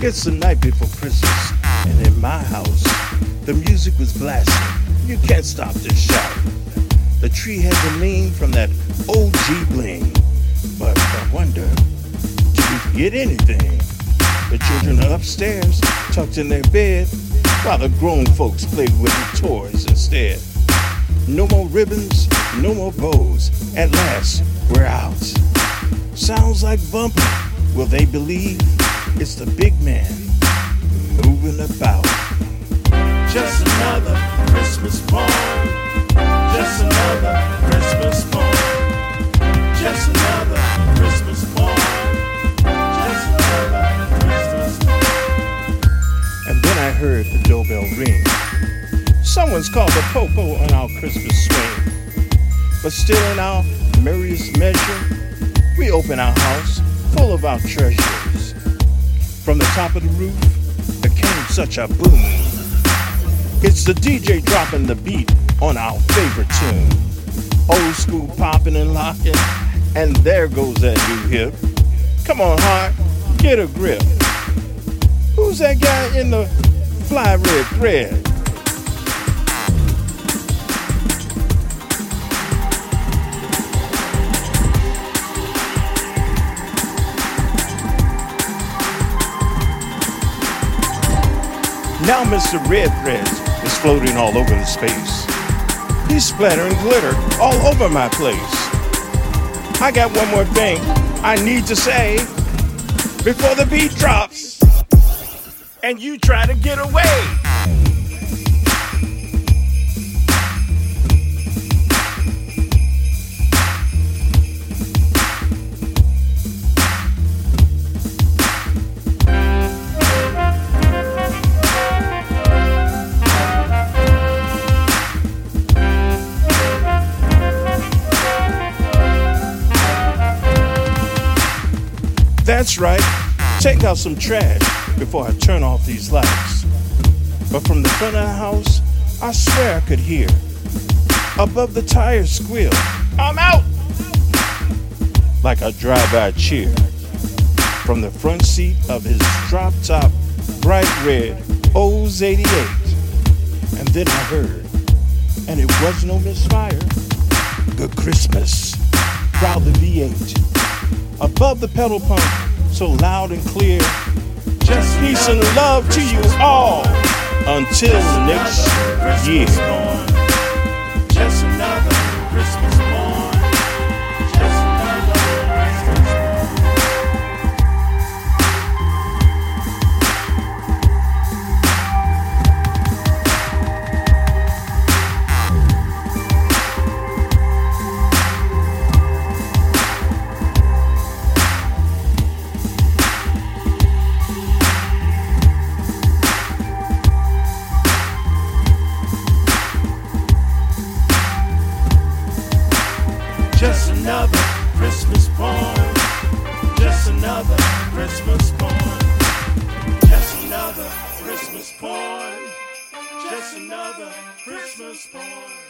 It's the night before Christmas, and in my house, the music was blasting. You can't stop this shout. The tree had the lean from that OG bling. But I wonder, did we get anything? The children are upstairs, tucked in their bed, while the grown folks played with the toys instead. No more ribbons, no more bows. At last, we're out. Sounds like bumping. Will they believe it's the big man moving about? Just another Christmas morn. Just another Christmas morn. Just another Christmas morn. Just another Christmas morn. And then I heard the doorbell ring. Someone's called the popo on our Christmas swing. But still, in our merriest measure, we open our house full of our treasures. From the top of the roof, there came such a boom. It's the DJ dropping the beat on our favorite tune. Old school popping and locking, and there goes that new hip. Come on, heart, get a grip. Who's that guy in the fly red thread? Now Mr. Red Threads is floating all over the space. He's splattering glitter all over my place. I got one more thing I need to say before the beat drops and you try to get away. That's right. Take out some trash before I turn off these lights. But from the front of the house, I swear I could hear above the tire squeal, I'm out! Like a drive-by cheer from the front seat of his drop-top bright red Olds 88. And then I heard, and it was no misfire, Good Christmas, growled the V8 above the pedal pump, so loud and clear. Just peace and love to you all until next year. Just another Christmas another Christmas morn. Just another Christmas morn. Just another Christmas morn. Just another Christmas morn.